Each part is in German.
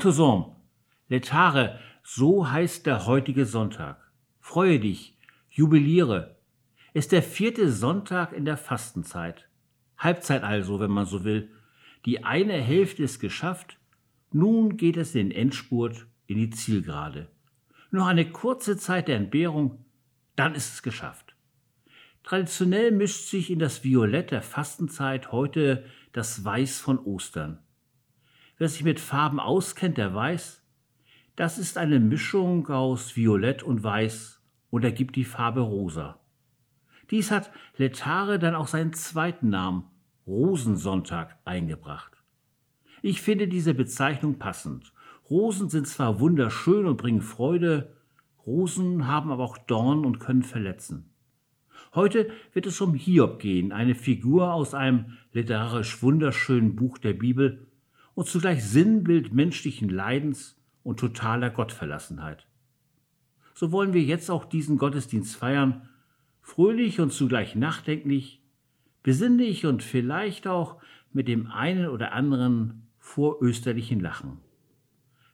Zusammen. Letare, so heißt der heutige Sonntag. Freue dich, jubiliere. Ist der vierte Sonntag in der Fastenzeit. Halbzeit also, wenn man so will. Die eine Hälfte ist geschafft. Nun geht es in den Endspurt, in die Zielgerade. Noch eine kurze Zeit der Entbehrung, dann ist es geschafft. Traditionell mischt sich in das Violett der Fastenzeit heute das Weiß von Ostern. Wer sich mit Farben auskennt, der weiß, das ist eine Mischung aus Violett und Weiß und ergibt die Farbe Rosa. Dies hat Letare dann auch seinen zweiten Namen, Rosensonntag, eingebracht. Ich finde diese Bezeichnung passend. Rosen sind zwar wunderschön und bringen Freude, Rosen haben aber auch Dorn und können verletzen. Heute wird es um Hiob gehen, eine Figur aus einem literarisch wunderschönen Buch der Bibel, und zugleich Sinnbild menschlichen Leidens und totaler Gottverlassenheit. So wollen wir jetzt auch diesen Gottesdienst feiern, fröhlich und zugleich nachdenklich, besinnlich und vielleicht auch mit dem einen oder anderen vorösterlichen Lachen.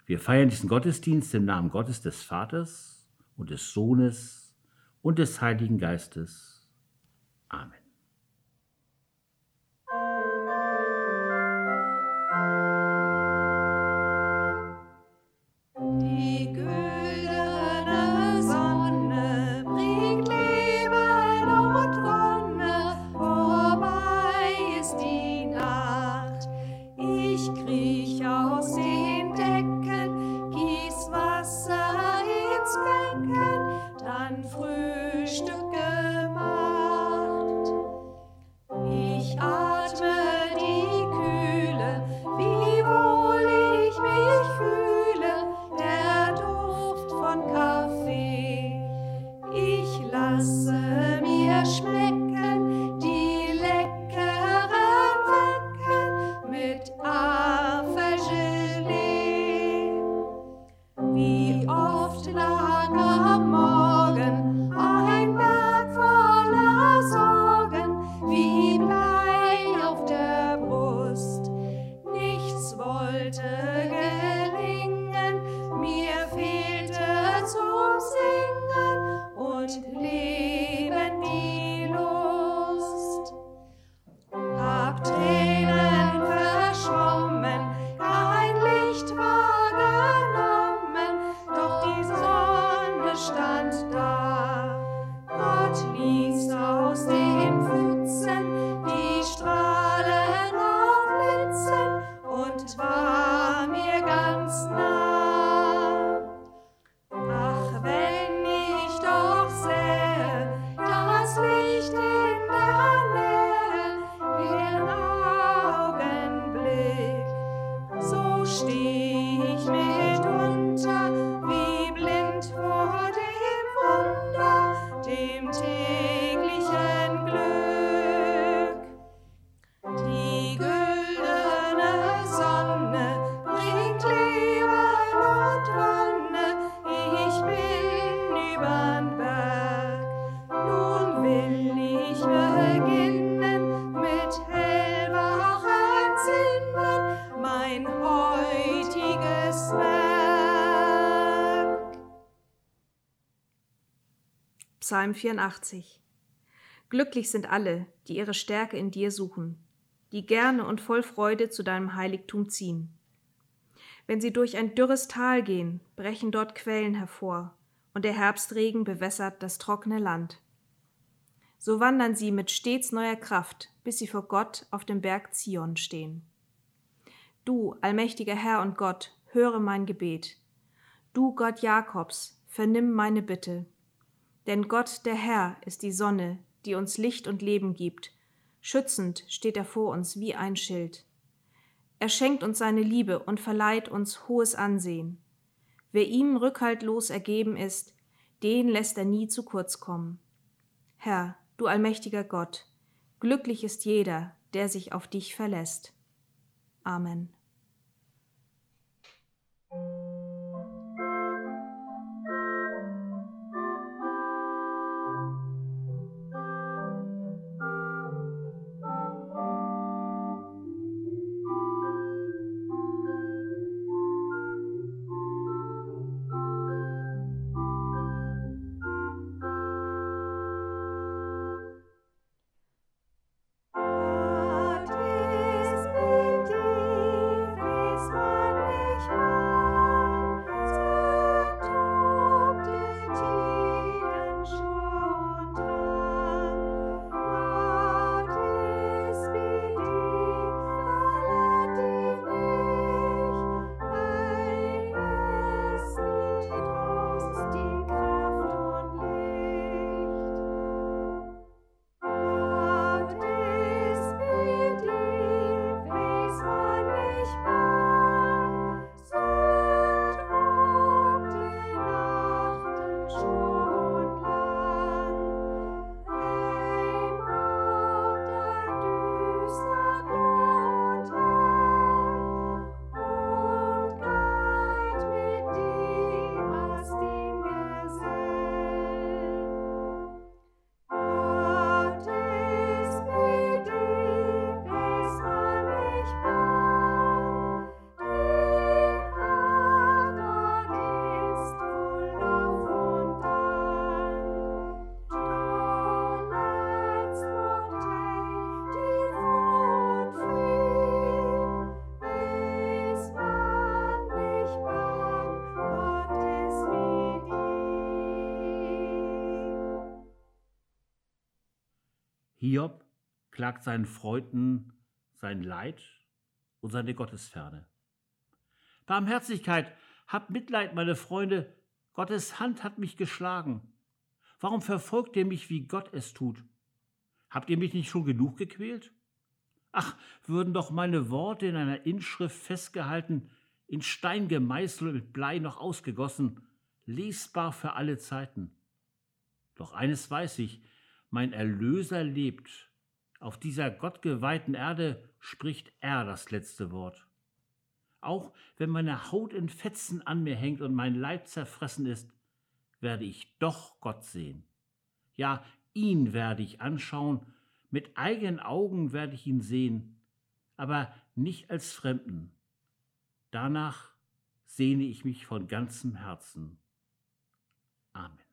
Wir feiern diesen Gottesdienst im Namen Gottes des Vaters und des Sohnes und des Heiligen Geistes. Amen. good. Psalm 84 Glücklich sind alle, die ihre Stärke in dir suchen, die gerne und voll Freude zu deinem Heiligtum ziehen. Wenn sie durch ein dürres Tal gehen, brechen dort Quellen hervor, und der Herbstregen bewässert das trockene Land. So wandern sie mit stets neuer Kraft, bis sie vor Gott auf dem Berg Zion stehen. Du, allmächtiger Herr und Gott, höre mein Gebet. Du, Gott Jakobs, vernimm meine Bitte. Denn Gott, der Herr, ist die Sonne, die uns Licht und Leben gibt. Schützend steht er vor uns wie ein Schild. Er schenkt uns seine Liebe und verleiht uns hohes Ansehen. Wer ihm rückhaltlos ergeben ist, den lässt er nie zu kurz kommen. Herr, du allmächtiger Gott, glücklich ist jeder, der sich auf dich verlässt. Amen. Klagt seinen Freunden sein Leid und seine Gottesferne. Barmherzigkeit, habt Mitleid, meine Freunde, Gottes Hand hat mich geschlagen. Warum verfolgt ihr mich, wie Gott es tut? Habt ihr mich nicht schon genug gequält? Ach, würden doch meine Worte in einer Inschrift festgehalten, in Stein gemeißelt und mit Blei noch ausgegossen, lesbar für alle Zeiten. Doch eines weiß ich, mein Erlöser lebt. Auf dieser gottgeweihten Erde spricht er das letzte Wort. Auch wenn meine Haut in Fetzen an mir hängt und mein Leib zerfressen ist, werde ich doch Gott sehen. Ja, ihn werde ich anschauen, mit eigenen Augen werde ich ihn sehen, aber nicht als Fremden. Danach sehne ich mich von ganzem Herzen. Amen.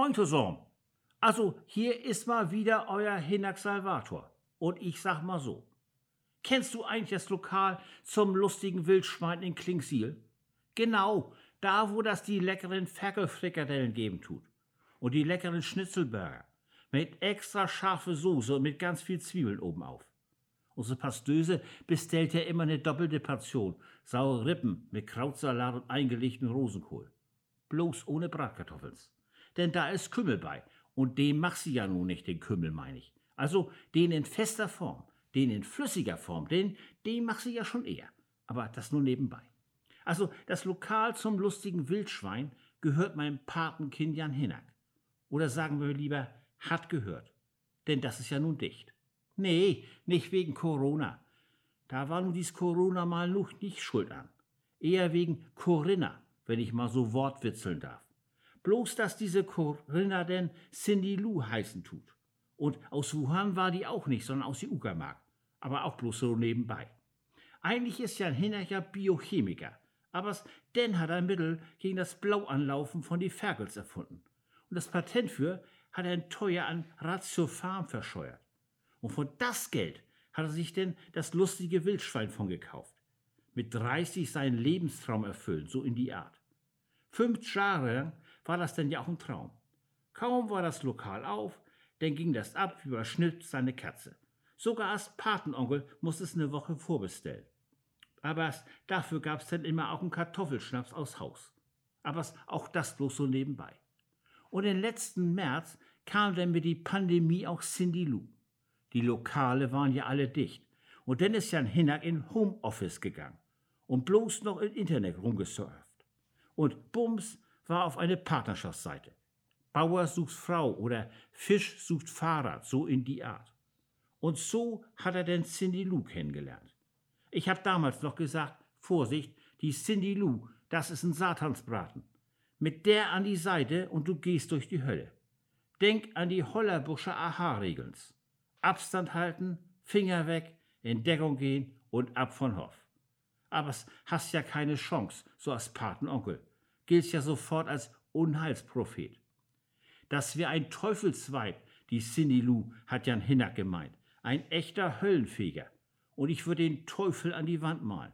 Moin zusammen. Also, hier ist mal wieder euer Hinak Salvator. Und ich sag mal so. Kennst du eigentlich das Lokal zum lustigen Wildschwein in Klingsiel? Genau, da wo das die leckeren Ferkelfrikadellen geben tut. Und die leckeren Schnitzelburger. Mit extra scharfe Soße und mit ganz viel Zwiebeln oben auf. Unsere Pastöse bestellt ja immer eine doppelte Portion. Saure Rippen mit Krautsalat und eingelegten Rosenkohl. Bloß ohne Bratkartoffels denn da ist Kümmel bei. Und den machst du ja nun nicht, den Kümmel, meine ich. Also den in fester Form, den in flüssiger Form, den, den machst du ja schon eher. Aber das nur nebenbei. Also das Lokal zum lustigen Wildschwein gehört meinem Patenkind Jan Hinnack. Oder sagen wir lieber, hat gehört. Denn das ist ja nun dicht. Nee, nicht wegen Corona. Da war nun dies Corona mal noch nicht schuld an. Eher wegen Corinna, wenn ich mal so wortwitzeln darf. Bloß, dass diese Corinna denn Cindy Lou heißen tut. Und aus Wuhan war die auch nicht, sondern aus der Uckermark. Aber auch bloß so nebenbei. Eigentlich ist ja ein Hinnercher Biochemiker. Aber denn hat er ein Mittel gegen das Blauanlaufen von die Ferkels erfunden. Und das Patent für hat er ein teuer an Ratiofarm verscheuert. Und von das Geld hat er sich denn das lustige Wildschwein von gekauft. Mit 30 seinen Lebenstraum erfüllen, so in die Art. Fünf Jahre war das denn ja auch ein Traum. Kaum war das Lokal auf, dann ging das ab wie überschnitt seine Katze. Sogar als Patenonkel musste es eine Woche vorbestellen. Aber dafür gab's dann immer auch einen Kartoffelschnaps aus Haus. Aber auch das bloß so nebenbei. Und im letzten März kam dann mit die Pandemie auch Cindy Lou. Die Lokale waren ja alle dicht. Und dann ist Jan Hinnack in Homeoffice gegangen und bloß noch im Internet rumgesurft. Und Bums war auf eine Partnerschaftsseite. Bauer sucht Frau oder Fisch sucht Fahrrad, so in die Art. Und so hat er denn Cindy Lou kennengelernt. Ich hab damals noch gesagt, Vorsicht, die Cindy Lou, das ist ein Satansbraten. Mit der an die Seite und du gehst durch die Hölle. Denk an die Hollerbuscher Aha-Regelns. Abstand halten, Finger weg, in Deckung gehen und ab von Hoff. Aber hast ja keine Chance, so als Patenonkel. Gilt's ja sofort als Unheilsprophet. Das wär ein Teufelsweib, die Cindy Lou, hat Jan Hinnack gemeint. Ein echter Höllenfeger. Und ich würde den Teufel an die Wand malen.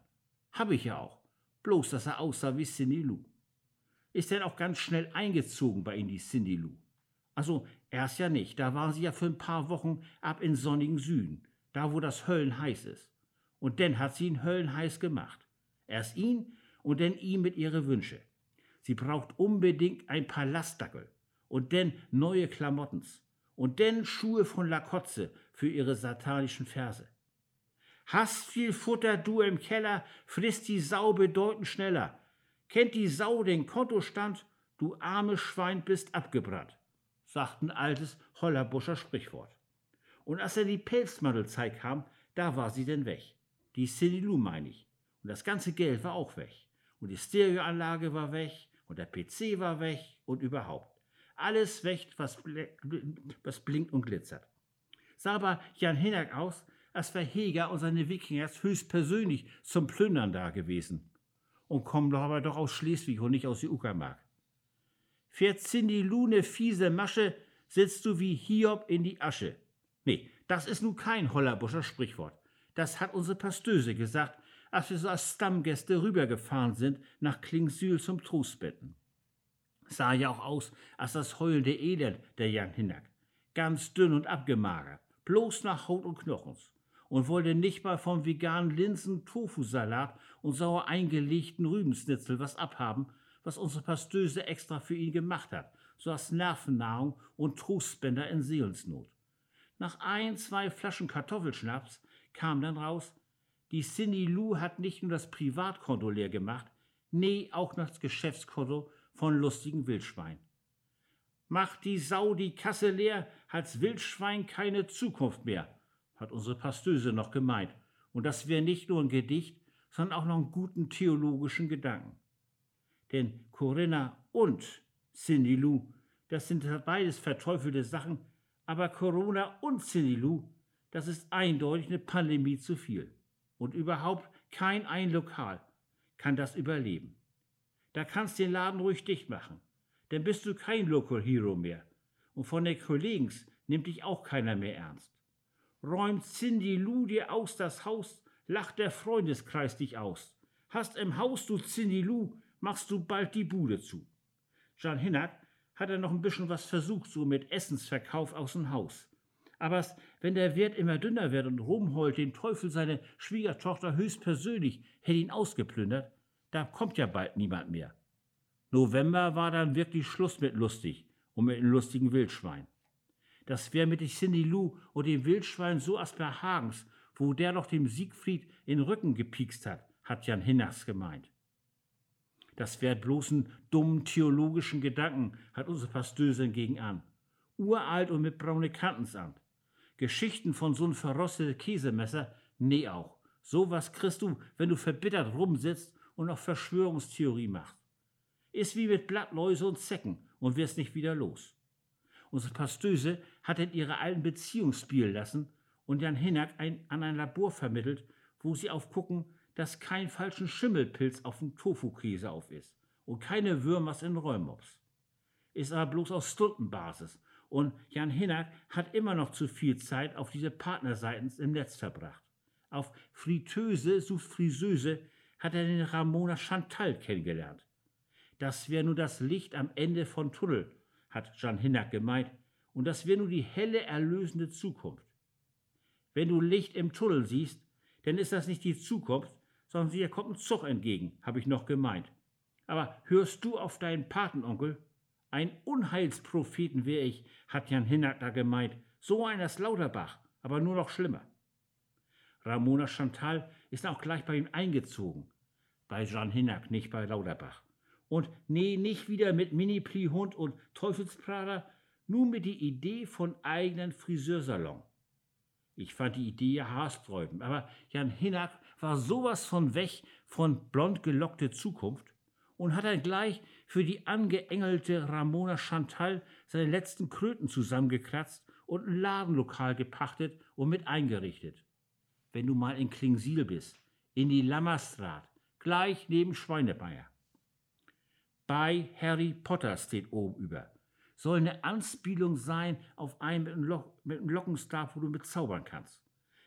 Hab ich ja auch. Bloß, dass er aussah wie Cindy Lou. Ist denn auch ganz schnell eingezogen bei ihm die Cindy Lou. Also, erst ja nicht. Da waren sie ja für ein paar Wochen ab in sonnigen Süden. Da, wo das Höllenheiß ist. Und dann hat sie ihn höllenheiß gemacht. Erst ihn und dann ihm mit ihre Wünsche. Sie braucht unbedingt ein paar Lastdackel und dann neue Klamottens und dann Schuhe von Lakotze für ihre satanischen Verse. Hast viel Futter du im Keller, frisst die Sau bedeutend schneller. Kennt die Sau den Kontostand, du armes Schwein bist abgebrannt, sagt ein altes Hollerbuscher Sprichwort. Und als er die Pelzmantelzeit kam, da war sie denn weg. Die Cindy Lou meine ich. Und das ganze Geld war auch weg. Und die Stereoanlage war weg und der PC war weg und überhaupt. Alles weg, was, was blinkt und glitzert. Sah aber Jan Hinnack aus, als wäre Heger und seine Wikingers höchstpersönlich zum Plündern da gewesen. Und kommen doch aber doch aus Schleswig und nicht aus die Uckermark. Fährt Cindy Lune fiese Masche, sitzt du wie Hiob in die Asche. Nee, das ist nun kein Hollerbuscher Sprichwort. Das hat unsere Pastöse gesagt, als wir so als Stammgäste rübergefahren sind nach Klingsühl zum Trostbetten. Sah ja auch aus als das heulende Elend der Jan Hinnack. Ganz dünn und abgemagert, bloß nach Haut und Knochens. Und wollte nicht mal vom veganen Linsen-Tofu-Salat und sauer eingelegten Rübensnitzel was abhaben, was unsere Pastöse extra für ihn gemacht hat, so als Nervennahrung und Trostspender in Seelensnot. Nach ein, zwei Flaschen Kartoffelschnaps kam dann raus, die Cindy Lou hat nicht nur das Privatkonto leer gemacht, nee, auch noch das Geschäftskonto von lustigen Wildschwein. Macht die Sau die Kasse leer, hat's Wildschwein keine Zukunft mehr, hat unsere Pastöse noch gemeint. Und das wäre nicht nur ein Gedicht, sondern auch noch einen guten theologischen Gedanken. Denn Corinna und Cindy Lou, das sind beides verteufelte Sachen, aber Corona und Cindy Lou, das ist eindeutig eine Pandemie zu viel. Und überhaupt kein ein Lokal kann das überleben. Da kannst du den Laden ruhig dicht machen. Dann bist du kein Local Hero mehr. Und von den Kollegen nimmt dich auch keiner mehr ernst. Räumt Cindy Lou dir aus das Haus, lacht der Freundeskreis dich aus. Hast im Haus du Cindy Lou, machst du bald die Bude zu. Jan Hinnack hat er noch ein bisschen was versucht, so mit Essensverkauf aus dem Haus. Aber wenn der Wert immer dünner wird und rumheult, den Teufel seine Schwiegertochter höchstpersönlich hätte ihn ausgeplündert, da kommt ja bald niemand mehr. November war dann wirklich Schluss mit lustig und mit dem lustigen Wildschwein. Das wär mit Cindy Lou und dem Wildschwein so Asper Hagens, wo der noch dem Siegfried in den Rücken gepiekst hat, hat Jan Hinnachs gemeint. Das wär bloß einen dummen theologischen Gedanken, hat unsere Pastösin gegen an. Uralt und mit braune Kantensamt. Geschichten von so'n verrostete Käsemesser, nee auch. So was kriegst du, wenn du verbittert rumsitzt und noch Verschwörungstheorie macht. Ist wie mit Blattläuse und Zecken und wirst nicht wieder los. Unsere Pastöse hat in ihre alten Beziehung spielen lassen und Jan Hinnack ein, an ein Labor vermittelt, wo sie aufgucken, dass kein falschen Schimmelpilz auf dem Tofu-Käse auf ist und keine Würmers in Räumops. Ist aber bloß auf Stundenbasis Und Jan Hinnack hat immer noch zu viel Zeit auf diese Partnerseiten im Netz verbracht. Auf Friteuse sucht Friseuse hat er den Ramona Chantal kennengelernt. Das wäre nur das Licht am Ende von Tunnel, hat Jan Hinnack gemeint, und das wäre nur die helle, erlösende Zukunft. Wenn du Licht im Tunnel siehst, dann ist das nicht die Zukunft, sondern dir kommt ein Zug entgegen, habe ich noch gemeint. Aber hörst du auf deinen Patenonkel? Ein Unheilspropheten wäre ich, hat Jan Hinnack da gemeint. So einer ist Lauterbach, aber nur noch schlimmer. Ramona Chantal ist auch gleich bei ihm eingezogen. Bei Jan Hinnack, nicht bei Lauterbach. Und nee, nicht wieder mit Mini-Pli-Hund und Teufelsprader, nur mit die Idee von eigenen Friseursalon. Ich fand die Idee ja haarsträubend, aber Jan Hinnack war sowas von weg von blond gelockte Zukunft und hat dann gleich für die angeengelte Ramona Chantal seine letzten Kröten zusammengekratzt und ein Ladenlokal gepachtet und mit eingerichtet. Wenn du mal in Klingsiel bist, in die Lammerstraat, gleich neben Schweinemeier. Bei Harry Potter steht oben über. Soll eine Anspielung sein auf einen mit einem, Lo mit einem Lockenstab, wo du mit kannst.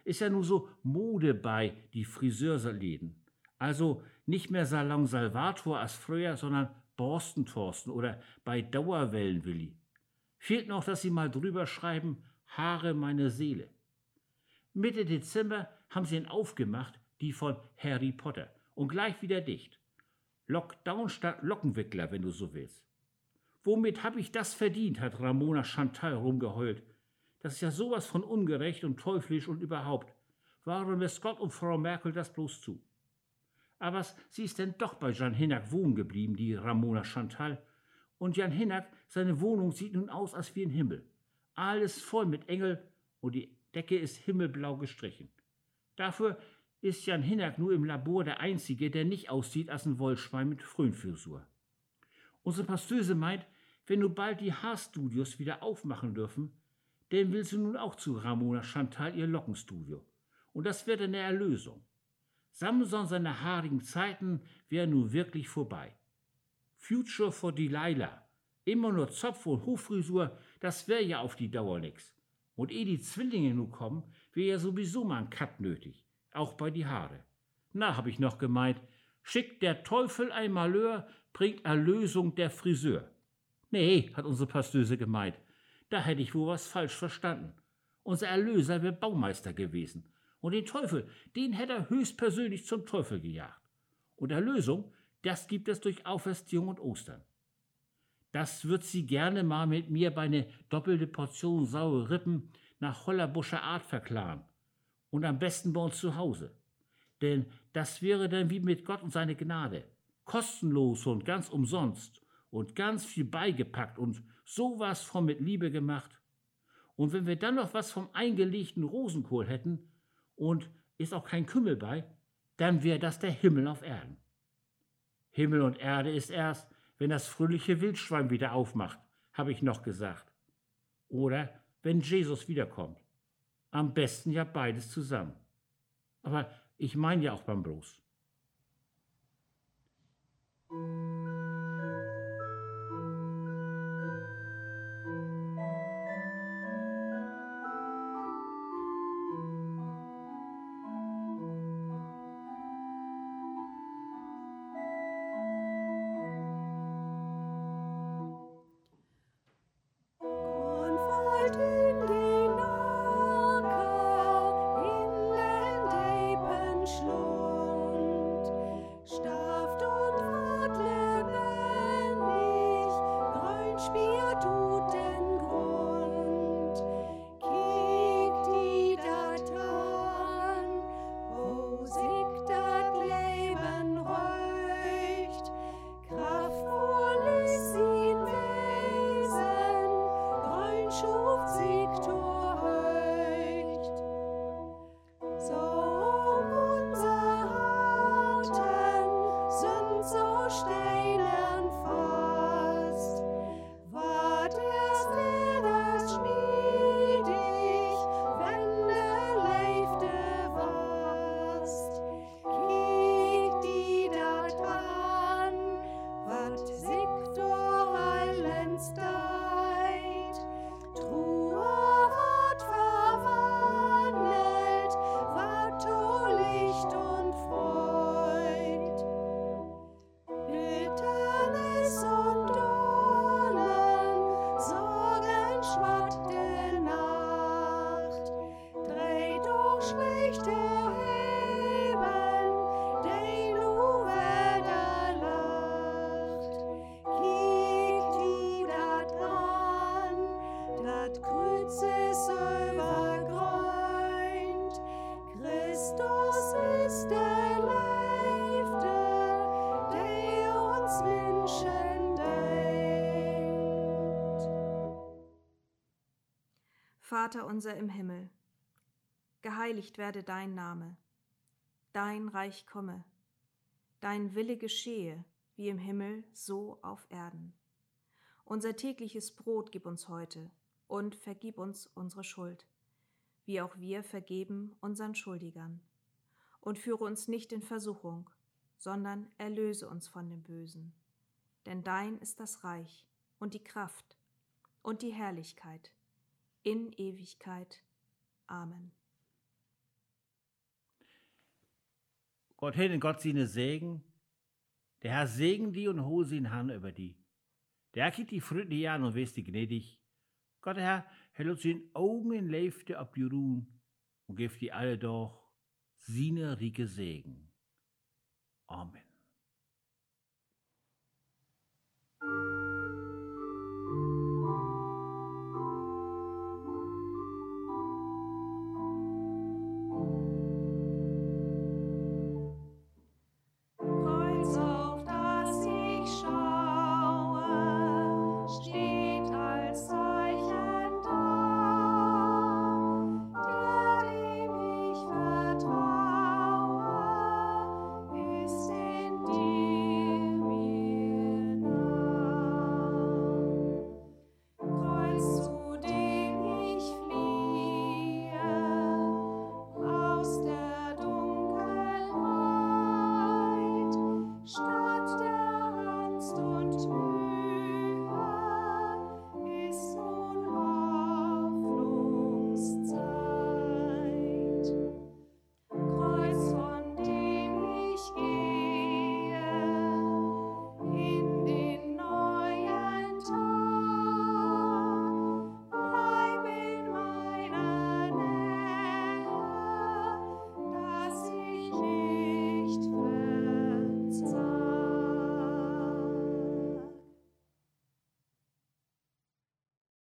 Ist ja nur so Mode bei die Friseurläden. Also nicht mehr Salon Salvator als früher, sondern Borsten Thorsten oder bei Dauerwellen Willi. Fehlt noch, dass sie mal drüber schreiben, Haare meine Seele. Mitte Dezember haben sie ihn aufgemacht, die von Harry Potter, und gleich wieder dicht. Lockdown statt Lockenwickler, wenn du so willst. Womit hab ich das verdient, hat Ramona Chantal rumgeheult. Das ist ja sowas von ungerecht und teuflisch und überhaupt. Warum lässt Gott und Frau Merkel das bloß zu? Aber sie ist denn doch bei Jan Hinnack wohnen geblieben, die Ramona Chantal. Und Jan Hinnack, seine Wohnung sieht nun aus als wie ein Himmel. Alles voll mit Engel und die Decke ist himmelblau gestrichen. Dafür ist Jan Hinnack nur im Labor der Einzige, der nicht aussieht als ein Wollschwein mit Fröhnfrisur. Unsere Pastöse meint, wenn nur bald die Haarstudios wieder aufmachen dürfen, dann will sie nun auch zu Ramona Chantal ihr Lockenstudio. Und das wird eine Erlösung. Samson seine haarigen Zeiten wären nun wirklich vorbei. Future for Delilah. Immer nur Zopf und Hochfrisur, das wäre ja auf die Dauer nix. Und ehe die Zwillinge nun kommen, wäre ja sowieso mal ein Cut nötig. Auch bei die Haare. Na, hab ich noch gemeint, schickt der Teufel ein Malheur, bringt Erlösung der Friseur. Nee, hat unsere Pastöse gemeint. Da hätte ich wohl was falsch verstanden. Unser Erlöser wäre Baumeister gewesen. Und den Teufel, den hätte er höchstpersönlich zum Teufel gejagt. Und Erlösung, das gibt es durch Auferstehung und Ostern. Das wird sie gerne mal mit mir bei ne doppelte Portion saure Rippen nach Hollerbuscher Art verklaren. Und am besten bei uns zu Hause. Denn das wäre dann wie mit Gott und seine Gnade. Kostenlos und ganz umsonst und ganz viel beigepackt und sowas von mit Liebe gemacht. Und wenn wir dann noch was vom eingelegten Rosenkohl hätten, und ist auch kein Kümmel bei, dann wäre das der Himmel auf Erden. Himmel und Erde ist erst, wenn das fröhliche Wildschwein wieder aufmacht, habe ich noch gesagt. Oder wenn Jesus wiederkommt. Am besten ja beides zusammen. Aber ich meine ja auch beim Bros. Vater unser im Himmel, geheiligt werde dein Name, dein Reich komme, dein Wille geschehe, wie im Himmel, so auf Erden. Unser tägliches Brot gib uns heute und vergib uns unsere Schuld, wie auch wir vergeben unseren Schuldigern. Und führe uns nicht in Versuchung, sondern erlöse uns von dem Bösen. Denn dein ist das Reich und die Kraft und die Herrlichkeit in Ewigkeit. Amen. Gott hin Gott sie ne Segen. Der Herr segen die und hose ihn Hand über die. Der Herr gibt die Früchte an und wirst die gnädig. Gott, der Herr, uns in Augen Leifte ab Jurun und gibt die alle doch sine rike Segen. Amen.